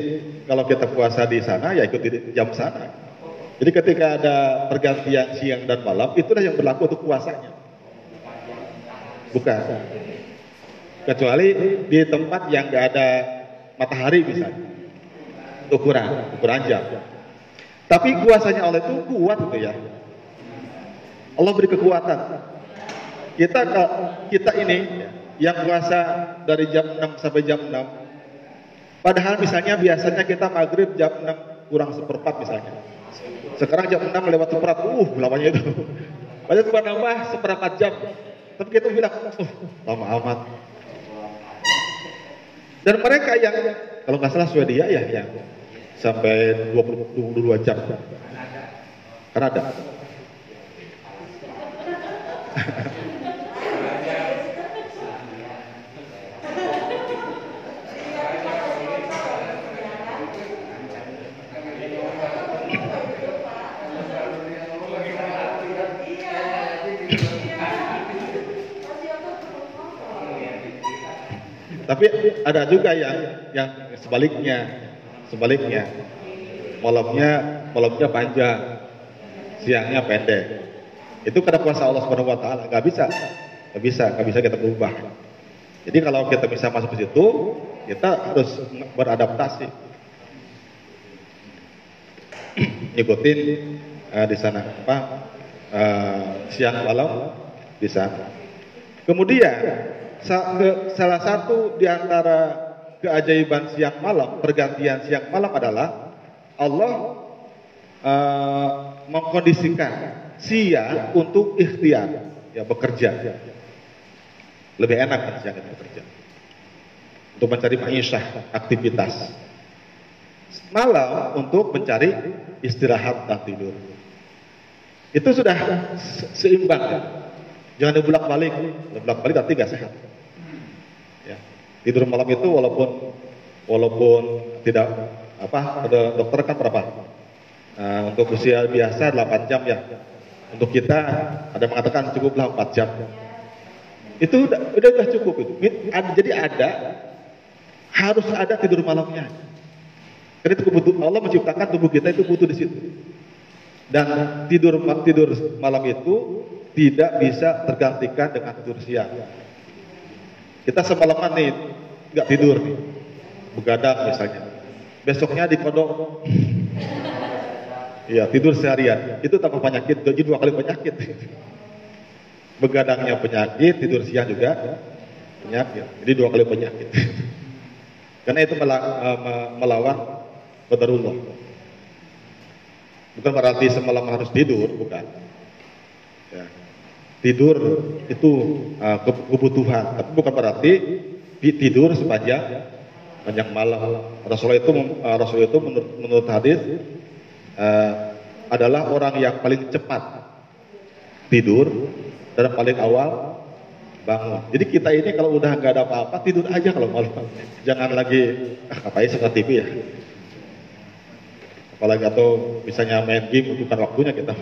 kalau kita puasa di sana ya ikuti jam sana. Jadi ketika ada pergantian siang dan malam itulah yang berlaku untuk puasanya. Bukan. Kecuali di tempat yang gak ada matahari misalnya. Ukuran, ukuran jam. Tapi kuasanya Allah itu kuat gitu ya. Allah beri kekuatan. Kita kita ini yang puasa dari jam 6 sampai jam 6 Padahal misalnya biasanya kita maghrib jam 6 kurang seperempat misalnya. Sekarang jam 6 lewat seperempat, uh lamanya itu. Padahal cuma nambah seperempat jam. Tapi kita bilang, uh lama amat. Dan mereka yang, kalau nggak salah Swedia ya, yang sampai 20, 22 jam. Karena ada. Tapi ada juga yang yang sebaliknya, sebaliknya. Malamnya malamnya panjang, siangnya pendek. Itu karena kuasa Allah Subhanahu wa taala. Gak bisa. Gak bisa, gak bisa kita berubah. Jadi kalau kita bisa masuk ke situ, kita harus beradaptasi. Ikutin uh, di sana apa? Uh, siang malam di sana. Kemudian salah satu di antara keajaiban siang malam, pergantian siang malam adalah Allah uh, mengkondisikan siang untuk ikhtiar, ya bekerja. Lebih enak kan siang itu bekerja. Untuk mencari ma'isyah, aktivitas. Malam untuk mencari istirahat dan tidur. Itu sudah seimbang ya. Jangan dibulak balik, dibulak balik nanti gak sehat. Ya. Tidur malam itu walaupun walaupun tidak apa dokter kan berapa? Nah, untuk usia biasa 8 jam ya. Untuk kita ada mengatakan cukuplah 4 jam. Itu udah udah, udah cukup itu. Jadi ada harus ada tidur malamnya. Karena itu kebutuhan Allah menciptakan tubuh kita itu butuh di situ. Dan tidur tidur malam itu tidak bisa tergantikan dengan tidur siang. Kita semalaman nih nggak tidur nih, begadang misalnya. Besoknya di kodok, iya tidur seharian. Itu tanpa penyakit, jadi dua kali penyakit. Begadangnya penyakit, tidur siang juga penyakit. Jadi dua kali penyakit. Karena itu eh, melawan qadarullah. Bukan berarti semalam harus tidur, bukan. Ya tidur itu uh, kebutuhan, tapi bukan berarti tidur sepanjang panjang malam. Rasulullah itu uh, Rasulullah itu menurut, menurut hadis uh, adalah orang yang paling cepat tidur dan paling awal bangun. Jadi kita ini kalau udah nggak ada apa-apa tidur aja kalau malam. Jangan lagi ah, apa ya TV ya. Apalagi atau misalnya main game bukan waktunya kita.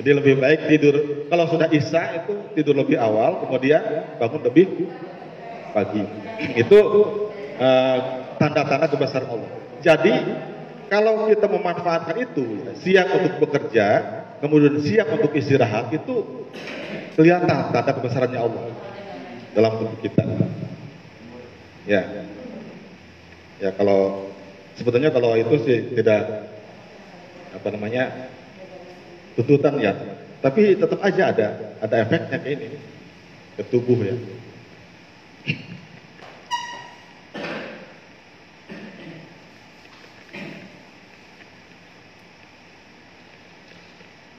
Jadi lebih baik tidur kalau sudah isya itu tidur lebih awal, kemudian bangun lebih pagi. Itu uh, tanda-tanda kebesaran Allah. Jadi kalau kita memanfaatkan itu siang untuk bekerja, kemudian siang untuk istirahat itu kelihatan tanda kebesarannya Allah dalam tubuh kita. Ya, ya kalau sebetulnya kalau itu sih tidak apa namanya tuntutan ya. Tapi tetap aja ada ada efeknya ke ini ke tubuh ya.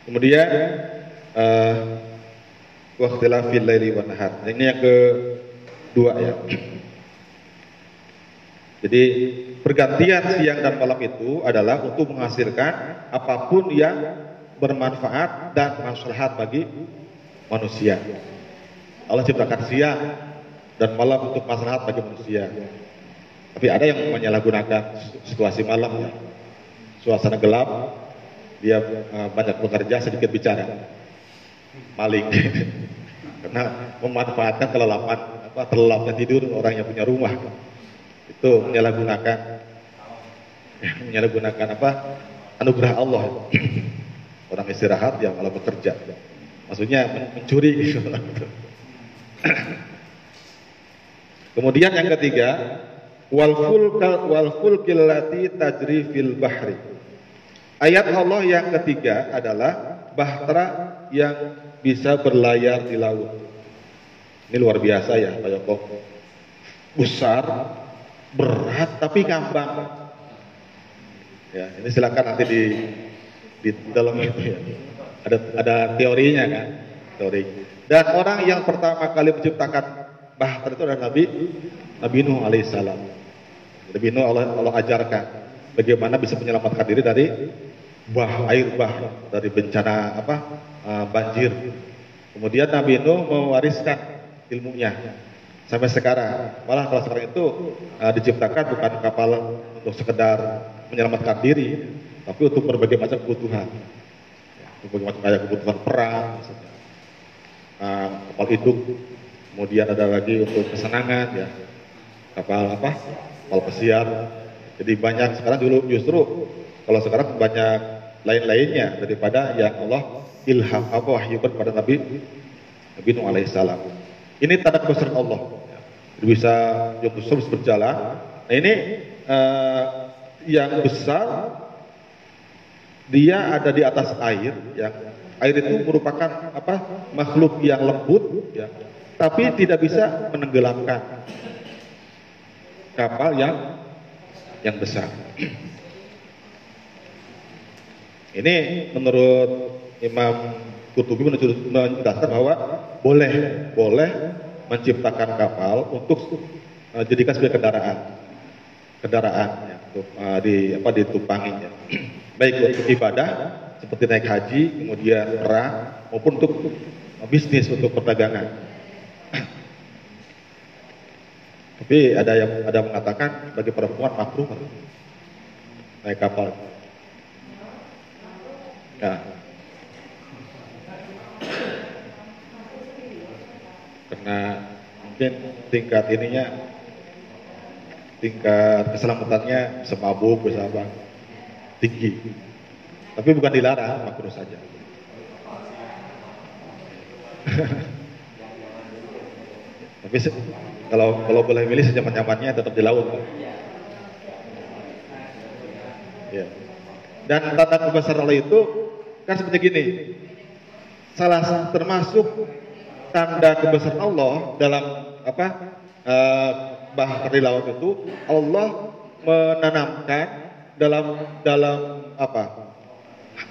Kemudian uh, waqtilafil laili wan nahar. Ini yang kedua ya. Jadi pergantian siang dan malam itu adalah untuk menghasilkan apa pun yang bermanfaat dan maslahat bagi manusia. Allah ciptakan siang dan malam untuk maslahat bagi manusia. Tapi ada yang menyalahgunakan situasi malam. Suasana gelap, dia uh, banyak bekerja, sedikit bicara. Maling. Karena memanfaatkan kelelapan apa terlelapnya tidur orang yang punya rumah. Itu menyalahgunakan menyalahgunakan apa? anugerah Allah. Orang istirahat yang malah bekerja. Maksudnya mencuri gitu. Kemudian yang ketiga, wal fulkal wal tajri fil bahri. Ayat Allah yang ketiga adalah bahtera yang bisa berlayar di laut. Ini luar biasa ya Pak Yoko. Besar, berat tapi gampang. Ya, ini silakan nanti di di dalam itu ya. Ada ada teorinya kan, teori. Dan orang yang pertama kali menciptakan bahar itu adalah Nabi Nabi Nuh alaihissalam. Nabi Nuh Allah, Allah ajarkan bagaimana bisa menyelamatkan diri dari bah air bah dari bencana apa uh, banjir. Kemudian Nabi Nuh mewariskan ilmunya sampai sekarang. Malah kalau sekarang itu uh, diciptakan bukan kapal untuk sekedar menyelamatkan diri, tapi untuk berbagai macam kebutuhan. Untuk berbagai macam kayak kebutuhan perang, misalnya. Uh, kapal hidup, kemudian ada lagi untuk kesenangan, ya kapal apa, kapal pesiar. Jadi banyak sekarang dulu justru kalau sekarang banyak lain-lainnya daripada yang Allah ilham apa wahyukan kepada Nabi Nabi Nuh alaihissalam. Ini tanda kebesaran Allah. Bisa bisa berjalan. Nah ini uh, yang besar dia ada di atas air ya air itu merupakan apa makhluk yang lembut ya tapi tidak bisa menenggelamkan kapal yang yang besar. Ini menurut Imam Qurtubi menjelaskan bahwa boleh boleh menciptakan kapal untuk uh, jadikan sebagai kendaraan kendaraan ya, untuk uh, di apa ditupangi ya. Baik untuk ibadah seperti naik haji kemudian perang maupun untuk bisnis untuk perdagangan. Tapi ada yang ada mengatakan bagi perempuan makruh. Naik kapal. Ya. Karena mungkin tingkat ininya tingkat keselamatannya semabuk bisa apa tinggi. Tapi bukan dilarang makruh saja. Tapi kalau kalau boleh milih senyaman nyamannya tetap di laut. Ya. Dan tanda kebesaran Allah itu kan seperti gini. Salah termasuk tanda kebesaran Allah dalam apa uh, bahar di laut itu Allah menanamkan dalam dalam apa?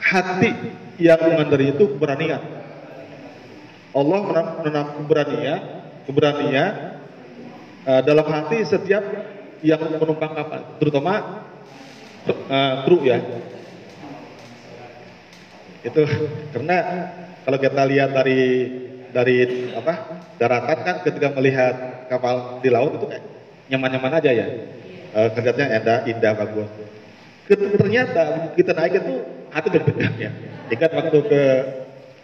Hati yang mengandari itu keberanian. Allah menanam keberanian keberanian uh, dalam hati setiap yang menumpang kapal terutama uh, ya. Itu karena kalau kita lihat dari dari apa daratan kan ketika melihat kapal di laut itu kayak nyaman-nyaman aja ya. E, kelihatannya indah indah bagus ternyata kita naik itu hati deg-degan ya. Ingat waktu ke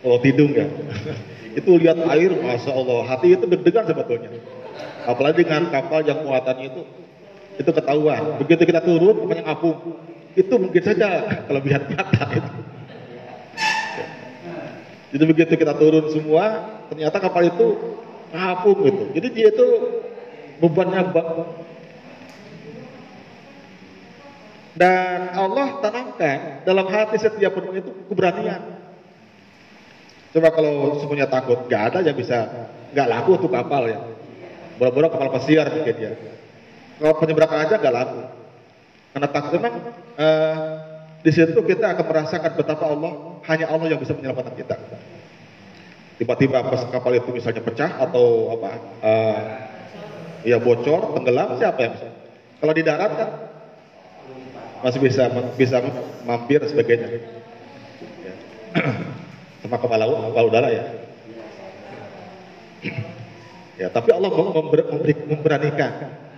Pulau Tidung ya. Itu lihat air masya Allah hati itu deg-degan sebetulnya. Apalagi dengan kapal yang muatannya itu itu ketahuan. Begitu kita turun kapalnya ngapung itu mungkin saja kelebihan kata itu. Jadi begitu kita turun semua ternyata kapal itu ngapung gitu. Jadi dia itu bebannya dan Allah tanamkan dalam hati setiap penumpang itu keberanian. Coba kalau semuanya takut, gak ada yang bisa, gak laku tuh kapal ya. Boro-boro kapal pesiar mungkin ya. Kalau penyeberangan aja gak laku. Karena takut memang uh, di situ kita akan merasakan betapa Allah hanya Allah yang bisa menyelamatkan kita tiba-tiba pas kapal itu misalnya pecah atau apa uh, ya bocor tenggelam siapa yang bisa kalau di darat kan masih bisa bisa mampir sebagainya ya. sama kepala kepala udara ya ya tapi Allah member, memberanikan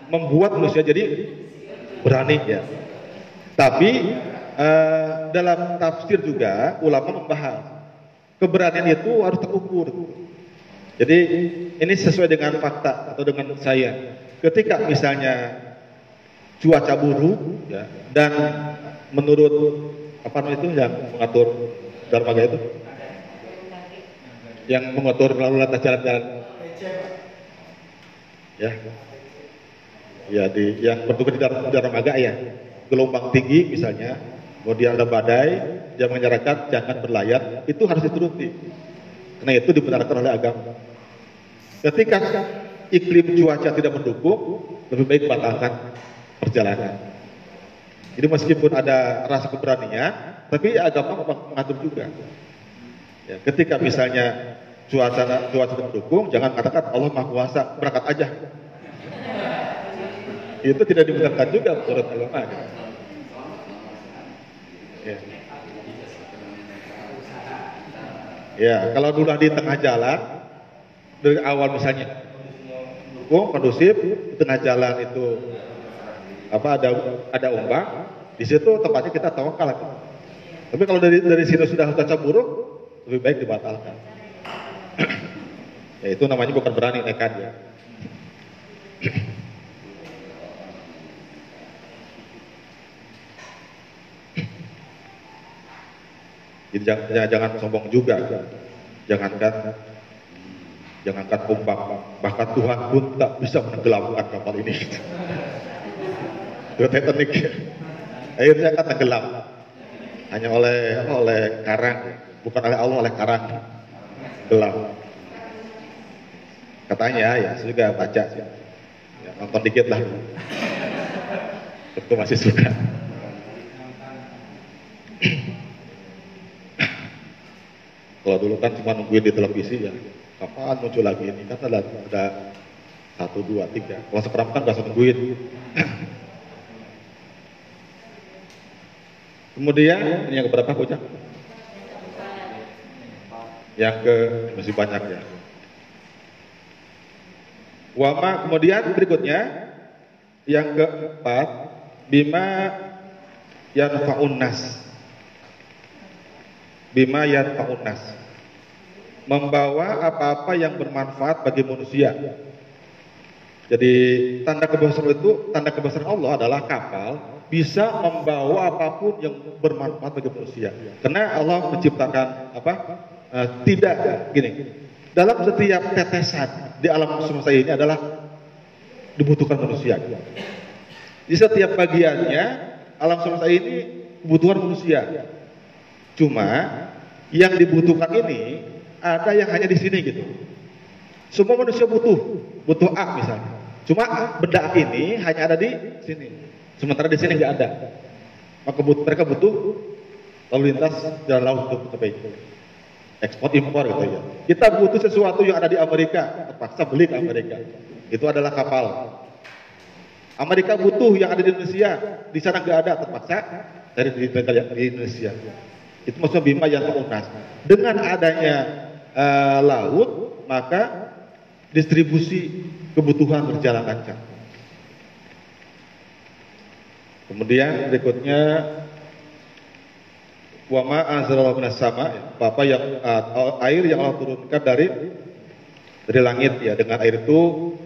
membuat manusia jadi berani ya tapi uh, dalam tafsir juga ulama membahas keberanian itu harus terukur. Jadi ini sesuai dengan fakta atau dengan saya. Ketika misalnya cuaca buruk ya, dan menurut apa namanya itu yang mengatur dermaga itu? Yang mengatur lalu lintas jalan-jalan. Ya. Ya di yang bertugas di dermaga ya. Gelombang tinggi misalnya. Kemudian ada badai yang menyarankan jangan berlayar, itu harus dituruti. Karena itu dibenarkan oleh agama. Ketika iklim cuaca tidak mendukung, lebih baik batalkan perjalanan. Jadi meskipun ada rasa keberanian, tapi agama mengatur juga. Ya, ketika misalnya cuaca cuaca mendukung, jangan katakan Allah Maha Kuasa, berangkat aja. Itu tidak dibenarkan juga menurut agama. Ya. ya, kalau dulu di tengah jalan, dari awal misalnya, oh kondusif, di tengah jalan itu apa ada ada ombak, di situ tempatnya kita tawakal. Tapi kalau dari dari sini sudah cuaca buruk, lebih baik dibatalkan. ya itu namanya bukan berani nekat ya. Jadi jangan, jangan sombong juga. Jangankan jangankan ombak, bahkan Tuhan pun tak bisa menenggelamkan kapal ini. Itu Titanic. Akhirnya kan tenggelam. Hanya oleh oleh karang, bukan oleh Allah, oleh karang. Gelap. Katanya ya, saya juga baca. Ya, nonton dikit lah. Tentu masih suka. Kalau dulu kan cuma nungguin di televisi ya, kapan muncul lagi ini? Kan ada, ada satu, dua, tiga. Kalau sekarang kan gak usah nungguin. Kemudian yang keberapa bocah? Yang ke masih banyak ya. Wama kemudian berikutnya yang keempat bima yanfa'un nas. Bima yanfa'un nas. Membawa apa-apa yang bermanfaat bagi manusia. Jadi tanda kebesaran itu tanda kebesaran Allah adalah kapal bisa membawa apa pun yang bermanfaat bagi manusia. Karena Allah menciptakan apa? Uh, tidak gini. Dalam setiap tetesan di alam semesta ini adalah dibutuhkan manusia. Di setiap bagiannya alam semesta ini kebutuhan manusia. Cuma yang dibutuhkan ini ada yang hanya di sini gitu. Semua manusia butuh, butuh A misalnya. Cuma benda ini hanya ada di sini. Sementara di sini nggak ada. Maka but, mereka butuh lalu lintas jalan laut untuk mencapai ekspor impor gitu ya. Kita butuh sesuatu yang ada di Amerika, terpaksa beli ke Amerika. Itu adalah kapal. Amerika butuh yang ada di Indonesia, di sana nggak ada, terpaksa dari di, di Indonesia. Itu maksudnya bima yang terunas. Dengan adanya uh, laut, maka distribusi kebutuhan berjalan lancar. Kemudian berikutnya wama anzalallahu minas sama apa yang air yang Allah turunkan dari dari langit ya dengan air itu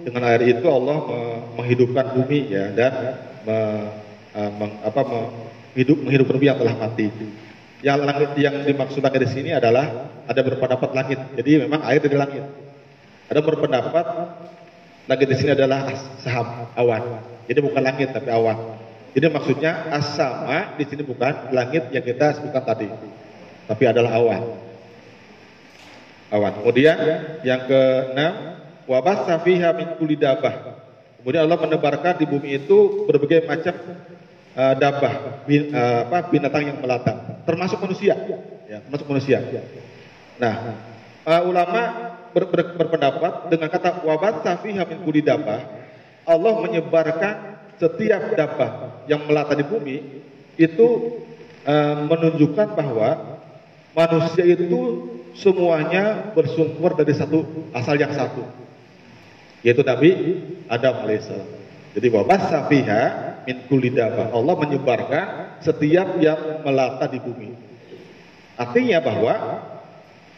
dengan air itu Allah me, menghidupkan bumi ya dan me, apa me, hidup menghidupkan bumi yang telah mati. Yang langit yang dimaksudkan di sini adalah ada berpendapat langit. Jadi memang air dari langit. Ada berpendapat langit di sini adalah sahab awan. Jadi bukan langit tapi awan. Jadi maksudnya asama di sini bukan langit yang kita sebutkan tadi, tapi adalah awan. Awan. Kemudian yang keenam, wabah safiha min kulidabah. Kemudian Allah menebarkan di bumi itu berbagai macam uh, dabah, bin, uh, apa, binatang yang melata, termasuk manusia, ya, termasuk manusia. Nah, uh, ulama ber, ber, berpendapat dengan kata wabah safiha min kulidabah, Allah menyebarkan setiap dapat yang melata di bumi itu uh, menunjukkan bahwa manusia itu semuanya bersumber dari satu asal yang satu yaitu Nabi Adam alaihissalam. Jadi wabah safiha min kulidaba. Allah menyebarkan setiap yang melata di bumi. Artinya bahwa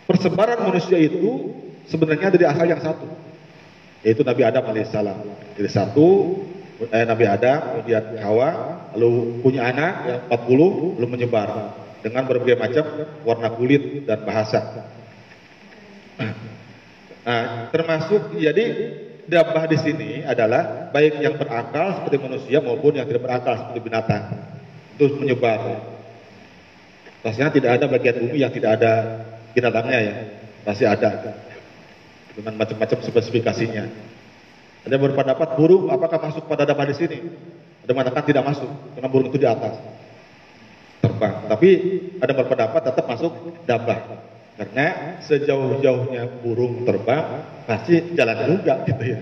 persebaran manusia itu sebenarnya dari asal yang satu. Yaitu Nabi Adam alaihissalam. Jadi satu eh, Nabi Adam, kemudian Hawa, lalu punya anak yang 40, lalu menyebar dengan berbagai macam warna kulit dan bahasa. Nah, termasuk jadi dabah di sini adalah baik yang berakal seperti manusia maupun yang tidak berakal seperti binatang. Terus menyebar. Pastinya tidak ada bagian bumi yang tidak ada binatangnya ya. Pasti ada dengan macam-macam spesifikasinya. Ada berpendapat burung apakah masuk pada dapat di sini? Ada mengatakan tidak masuk karena burung itu di atas terbang. Tapi ada berpendapat tetap masuk dabah karena sejauh-jauhnya burung terbang pasti jalan juga gitu ya.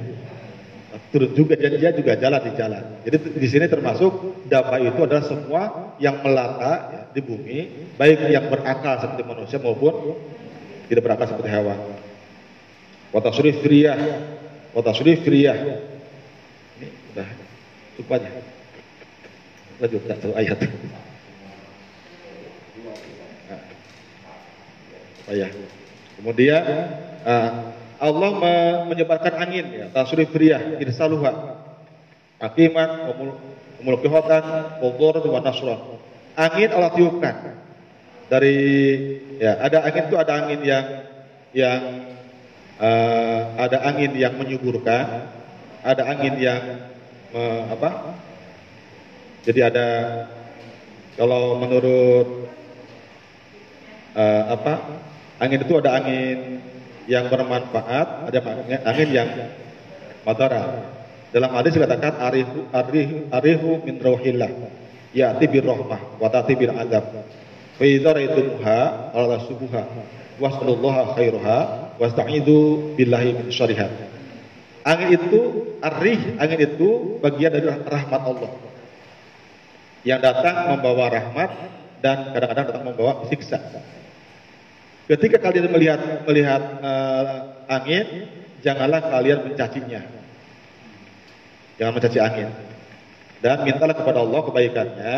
Turun juga dan dia juga jalan di jalan. Jadi di sini termasuk dabah itu adalah semua yang melata ya, di bumi, baik yang berakal seperti manusia maupun tidak berakal seperti hewan. Watasrif wa tasrif riyah. Ini sudah cukup aja. Lanjut satu ayat. Nah, ya. Kemudian uh, Allah menyebarkan angin ya, tasrif riyah irsaluha. Akiman umul kihotan kultur wa nasrah. Angin Allah tiupkan dari ya ada angin itu ada angin yang yang uh, ada angin yang menyuburkan, ada angin yang uh, apa? Jadi ada kalau menurut uh, apa? Angin itu ada angin yang bermanfaat, ada angin yang madarat. Dalam hadis dikatakan arihu arihu, arihu min rauhillah ya'ti bir rahmah wa ta'ti bil adab. Fa idza ra'aytumuha ala subuha was'alullaha khairuha wasta'idu billahi min syarriha. Angin itu arih, angin itu bagian dari rahmat Allah. Yang datang membawa rahmat dan kadang-kadang datang membawa siksa. Ketika kalian melihat melihat uh, angin, janganlah kalian mencacinya. Jangan mencaci angin. Dan mintalah kepada Allah kebaikannya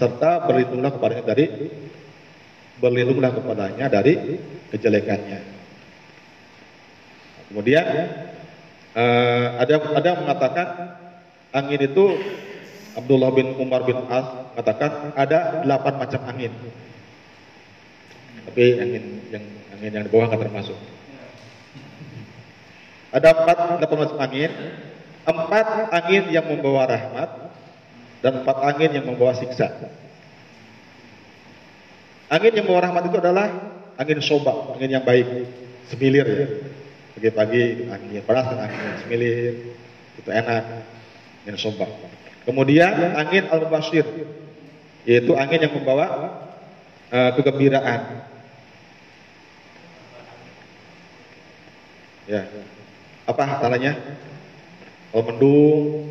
serta berlindunglah kepadanya dari berlindunglah kepadanya dari kejelekannya. Kemudian uh, ada ada yang mengatakan angin itu Abdullah bin Umar bin As mengatakan ada delapan macam angin. Tapi angin yang angin yang di bawah nggak termasuk. Ada empat delapan macam angin, empat angin yang membawa rahmat dan empat angin yang membawa siksa. Angin yang membawa rahmat itu adalah angin soba, angin yang baik, semilir ya. Pagi-pagi angin panas dan angin semilir, itu enak, angin soba. Kemudian angin al-basir, yaitu angin yang membawa uh, kegembiraan. Ya, apa tandanya? Kalau mendung,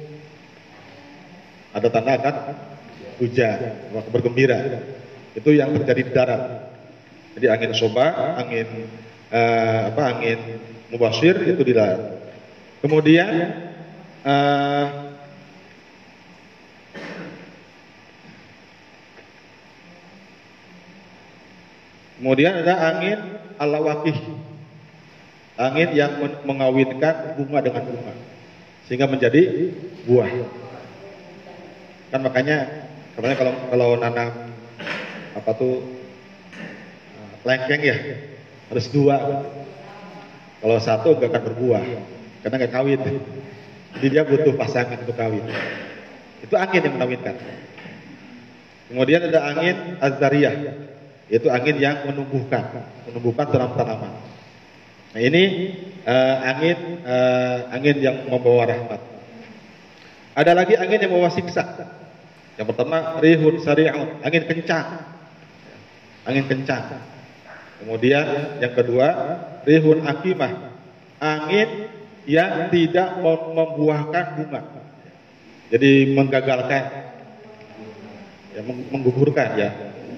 ada tanda akan hujan, bergembira. Itu yang terjadi di darat. Jadi angin soba, angin uh, apa angin mubasir itu di darat. Kemudian uh, Kemudian ada angin alawakih. Angin yang mengawinkan bunga dengan bunga. Sehingga menjadi buah. Kan makanya katanya kalau kalau nanam apa tuh? Lengkeng ya? Harus dua. Kalau satu gak akan berbuah karena gak kawin. Jadi dia butuh pasangan untuk kawin. Itu angin yang mengawinkan. Kemudian ada angin azariyah itu angin yang menumbuhkan menumbuhkan tanaman-tanaman nah ini uh, angin uh, angin yang membawa rahmat. Ada lagi angin yang membawa siksa. Yang pertama rihun sari'un angin kencang angin kencang. Kemudian yang kedua, rihun akimah, angin yang tidak membuahkan bunga. Jadi menggagalkan, ya, menggugurkan ya,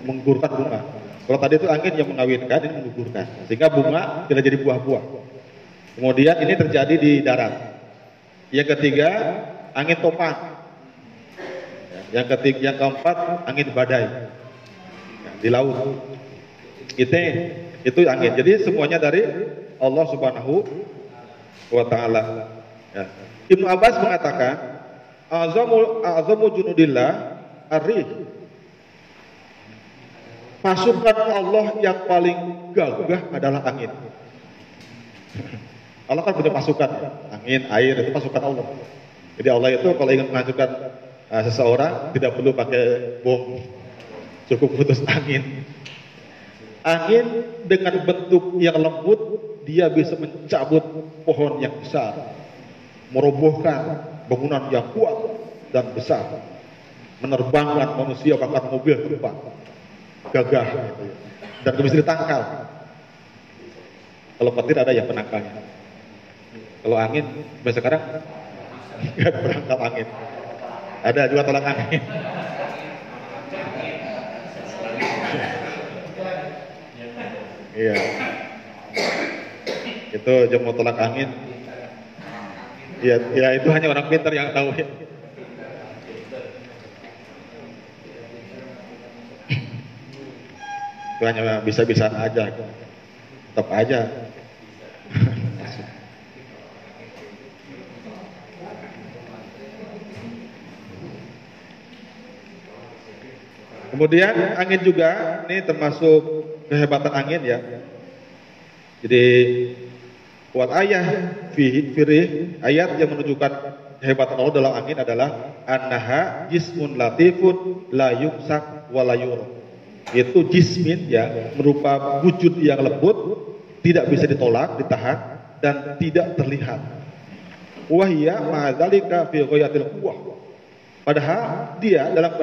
menggugurkan bunga. Kalau tadi itu angin yang mengawinkan, ini menggugurkan, sehingga bunga tidak jadi buah-buah. Kemudian ini terjadi di darat. Yang ketiga, angin topang. Yang ketiga, yang keempat, angin badai di laut. Itu itu angin. Jadi semuanya dari Allah Subhanahu wa taala. Ya. Ibnu Abbas mengatakan, "Azamul azamu junudillah arih." Pasukan Allah yang paling gagah adalah angin. Allah kan punya pasukan, angin, air itu pasukan Allah. Jadi Allah itu kalau ingin menghancurkan uh, seseorang tidak perlu pakai bom, cukup putus angin. Angin dengan bentuk yang lembut, dia bisa mencabut pohon yang besar, merobohkan bangunan yang kuat dan besar, menerbangkan manusia bahkan mobil terbang, gagah, dan bisa ditangkal. Kalau petir ada yang penangkalnya. Kalau angin, sekarang nggak berangkal angin. Ada juga tolak angin. Iya. Itu jemu tolak angin. Iya, ya itu hanya orang pintar yang tahu ya. Itu hanya bisa-bisa aja. Tetap aja. Kemudian angin juga, ini termasuk kehebatan angin ya. Jadi kuat ayah firih ayat yang menunjukkan kehebatan Allah dalam angin adalah annaha jismun latifun la yuksak wa la Itu jismin ya, merupa wujud yang lembut, tidak bisa ditolak, ditahan dan tidak terlihat. wahya ma'dzalika fi ghayatil quwwah. Padahal dia dalam